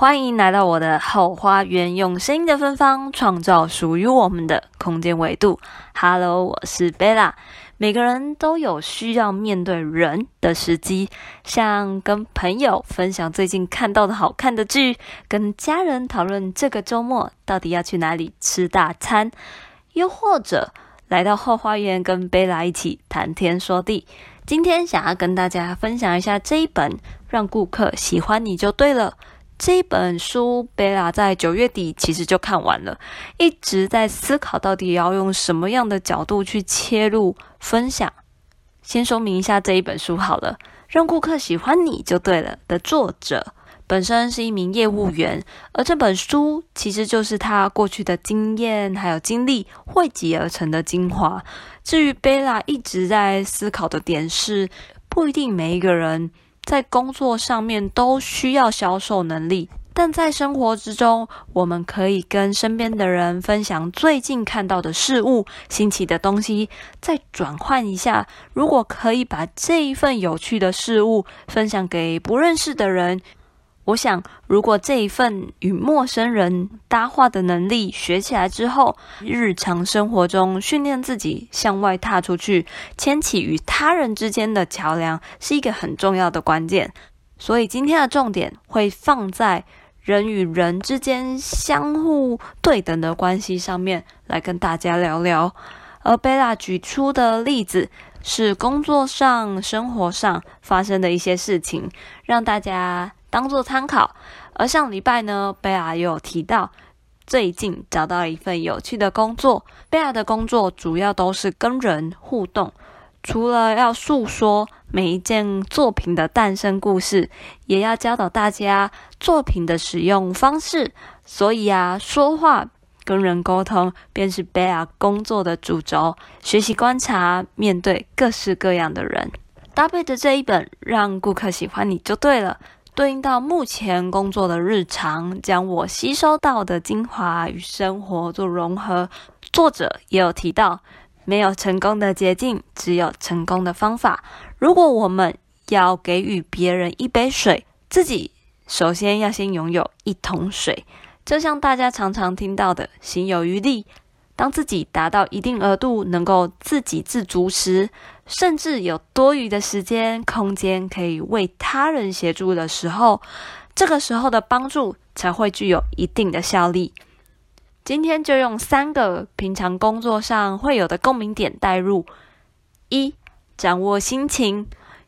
欢迎来到我的后花园，用声音的芬芳创造属于我们的空间维度。Hello，我是 Bella。每个人都有需要面对人的时机，像跟朋友分享最近看到的好看的剧，跟家人讨论这个周末到底要去哪里吃大餐，又或者来到后花园跟 Bella 一起谈天说地。今天想要跟大家分享一下这一本《让顾客喜欢你就对了》。这一本书，贝拉在九月底其实就看完了，一直在思考到底要用什么样的角度去切入分享。先说明一下这一本书好了，让顾客喜欢你就对了的作者本身是一名业务员，而这本书其实就是他过去的经验还有经历汇集而成的精华。至于贝拉一直在思考的点是，不一定每一个人。在工作上面都需要销售能力，但在生活之中，我们可以跟身边的人分享最近看到的事物、新奇的东西，再转换一下。如果可以把这一份有趣的事物分享给不认识的人。我想，如果这一份与陌生人搭话的能力学起来之后，日常生活中训练自己向外踏出去，牵起与他人之间的桥梁，是一个很重要的关键。所以今天的重点会放在人与人之间相互对等的关系上面，来跟大家聊聊。而贝拉举出的例子是工作上、生活上发生的一些事情，让大家。当做参考，而上礼拜呢，贝尔又有提到，最近找到一份有趣的工作。贝尔的工作主要都是跟人互动，除了要诉说每一件作品的诞生故事，也要教导大家作品的使用方式。所以啊，说话跟人沟通便是贝尔工作的主轴。学习观察，面对各式各样的人，搭配着这一本，让顾客喜欢你就对了。对应到目前工作的日常，将我吸收到的精华与生活做融合。作者也有提到，没有成功的捷径，只有成功的方法。如果我们要给予别人一杯水，自己首先要先拥有一桶水。就像大家常常听到的“行有余力”。当自己达到一定额度，能够自给自足时，甚至有多余的时间、空间可以为他人协助的时候，这个时候的帮助才会具有一定的效力。今天就用三个平常工作上会有的共鸣点带入：一、掌握心情，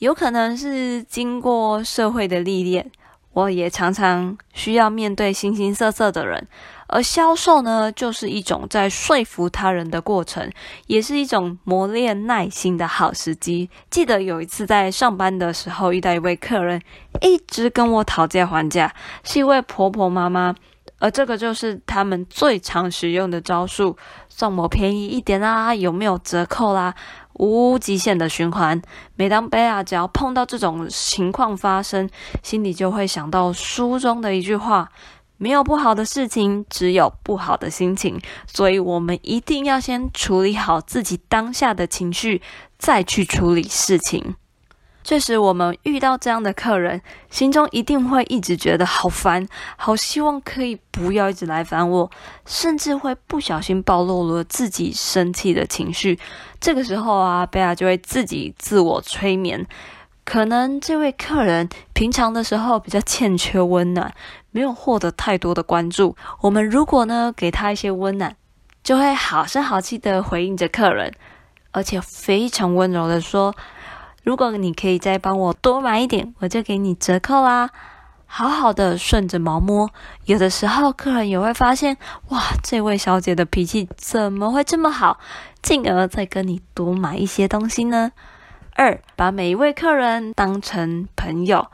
有可能是经过社会的历练，我也常常需要面对形形色色的人。而销售呢，就是一种在说服他人的过程，也是一种磨练耐心的好时机。记得有一次在上班的时候，遇到一位客人，一直跟我讨价还价，是一位婆婆妈妈，而这个就是他们最常使用的招数：送我便宜一点啦，有没有折扣啦？无极限的循环。每当贝拉只要碰到这种情况发生，心里就会想到书中的一句话。没有不好的事情，只有不好的心情。所以，我们一定要先处理好自己当下的情绪，再去处理事情。确实，我们遇到这样的客人，心中一定会一直觉得好烦，好希望可以不要一直来烦我，甚至会不小心暴露了自己生气的情绪。这个时候啊，贝拉就会自己自我催眠。可能这位客人平常的时候比较欠缺温暖，没有获得太多的关注。我们如果呢，给他一些温暖，就会好声好气的回应着客人，而且非常温柔的说：“如果你可以再帮我多买一点，我就给你折扣啦。”好好的顺着毛摸。有的时候客人也会发现，哇，这位小姐的脾气怎么会这么好，进而再跟你多买一些东西呢？二，把每一位客人当成朋友，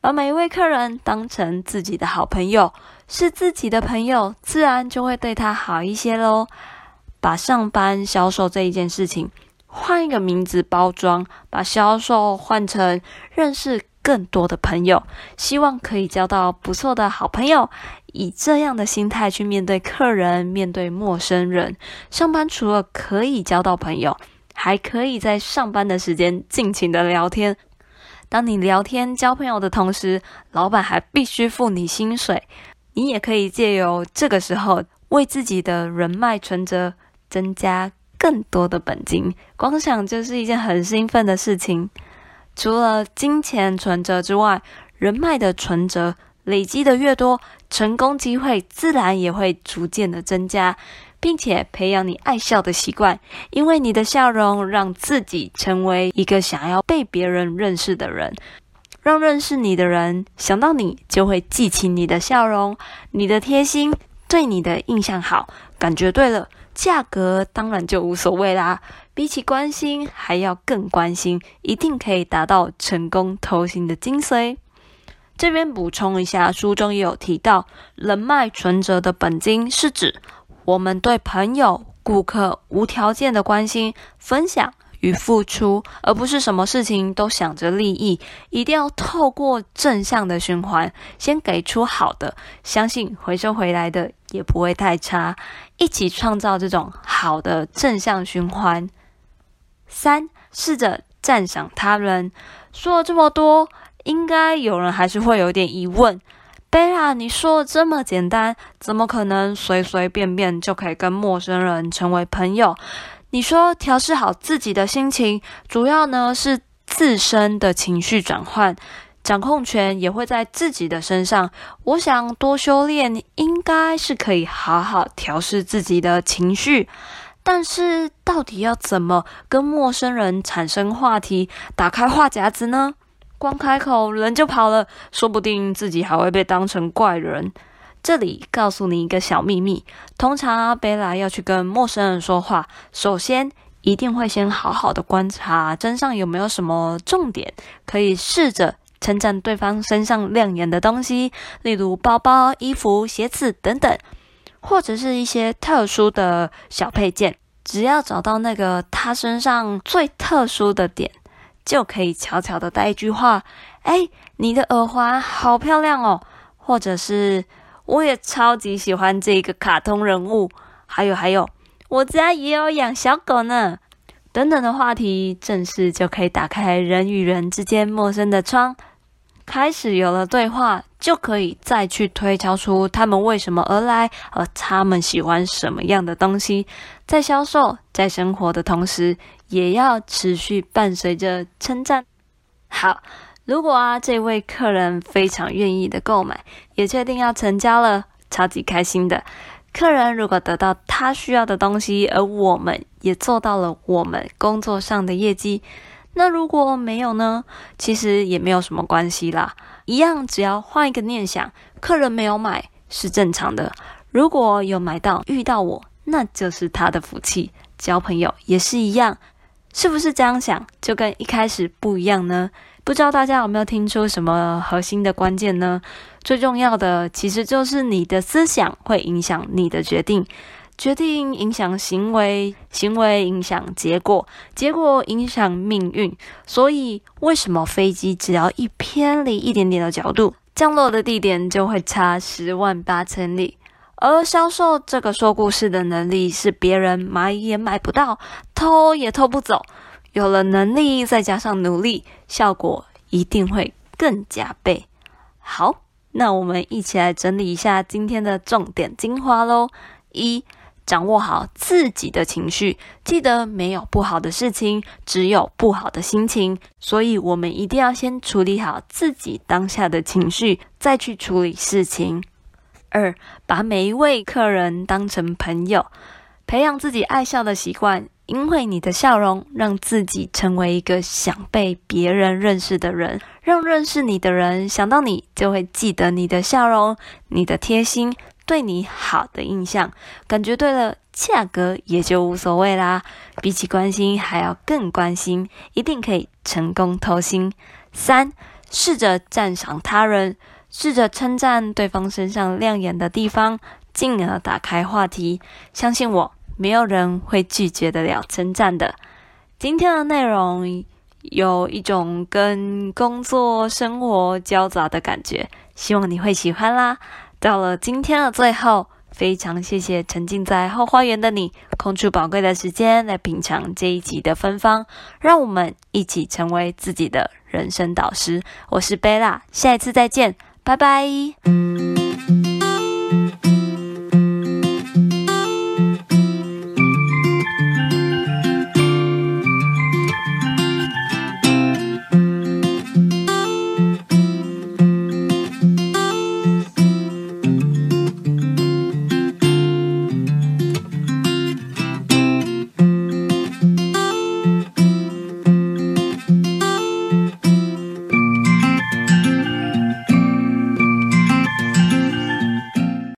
把每一位客人当成自己的好朋友，是自己的朋友，自然就会对他好一些喽。把上班销售这一件事情换一个名字包装，把销售换成认识更多的朋友，希望可以交到不错的好朋友。以这样的心态去面对客人，面对陌生人，上班除了可以交到朋友。还可以在上班的时间尽情的聊天，当你聊天交朋友的同时，老板还必须付你薪水，你也可以借由这个时候为自己的人脉存折增加更多的本金。光想就是一件很兴奋的事情。除了金钱存折之外，人脉的存折累积的越多，成功机会自然也会逐渐的增加。并且培养你爱笑的习惯，因为你的笑容让自己成为一个想要被别人认识的人，让认识你的人想到你就会记起你的笑容，你的贴心，对你的印象好，感觉对了，价格当然就无所谓啦。比起关心，还要更关心，一定可以达到成功偷心的精髓。这边补充一下，书中也有提到，人脉存折的本金是指。我们对朋友、顾客无条件的关心、分享与付出，而不是什么事情都想着利益。一定要透过正向的循环，先给出好的，相信回收回来的也不会太差。一起创造这种好的正向循环。三，试着赞赏他人。说了这么多，应该有人还是会有点疑问。贝拉，你说的这么简单，怎么可能随随便便就可以跟陌生人成为朋友？你说调试好自己的心情，主要呢是自身的情绪转换，掌控权也会在自己的身上。我想多修炼，应该是可以好好调试自己的情绪。但是，到底要怎么跟陌生人产生话题，打开话匣子呢？光开口人就跑了，说不定自己还会被当成怪人。这里告诉你一个小秘密：通常，贝拉要去跟陌生人说话，首先一定会先好好的观察身上有没有什么重点，可以试着称赞对方身上亮眼的东西，例如包包、衣服、鞋子等等，或者是一些特殊的小配件。只要找到那个他身上最特殊的点。就可以悄悄的带一句话：“哎，你的耳环好漂亮哦！”或者是“我也超级喜欢这个卡通人物。”还有还有，我家也有养小狗呢。等等的话题，正式就可以打开人与人之间陌生的窗，开始有了对话，就可以再去推敲出他们为什么而来，而他们喜欢什么样的东西。在销售，在生活的同时。也要持续伴随着称赞。好，如果啊这位客人非常愿意的购买，也确定要成交了，超级开心的。客人如果得到他需要的东西，而我们也做到了我们工作上的业绩，那如果没有呢？其实也没有什么关系啦，一样只要换一个念想，客人没有买是正常的。如果有买到遇到我，那就是他的福气。交朋友也是一样。是不是这样想就跟一开始不一样呢？不知道大家有没有听出什么核心的关键呢？最重要的其实就是你的思想会影响你的决定，决定影响行为，行为影响结果，结果影响命运。所以为什么飞机只要一偏离一点点的角度，降落的地点就会差十万八千里？而销售这个说故事的能力是别人买也买不到，偷也偷不走。有了能力，再加上努力，效果一定会更加倍。好，那我们一起来整理一下今天的重点精华喽。一、掌握好自己的情绪，记得没有不好的事情，只有不好的心情。所以，我们一定要先处理好自己当下的情绪，再去处理事情。二，把每一位客人当成朋友，培养自己爱笑的习惯，因为你的笑容让自己成为一个想被别人认识的人，让认识你的人想到你就会记得你的笑容、你的贴心、对你好的印象。感觉对了，价格也就无所谓啦。比起关心，还要更关心，一定可以成功偷心。三，试着赞赏他人。试着称赞对方身上亮眼的地方，进而打开话题。相信我，没有人会拒绝得了称赞的。今天的内容有一种跟工作生活交杂的感觉，希望你会喜欢啦。到了今天的最后，非常谢谢沉浸在后花园的你，空出宝贵的时间来品尝这一集的芬芳，让我们一起成为自己的人生导师。我是贝拉，下一次再见，拜拜。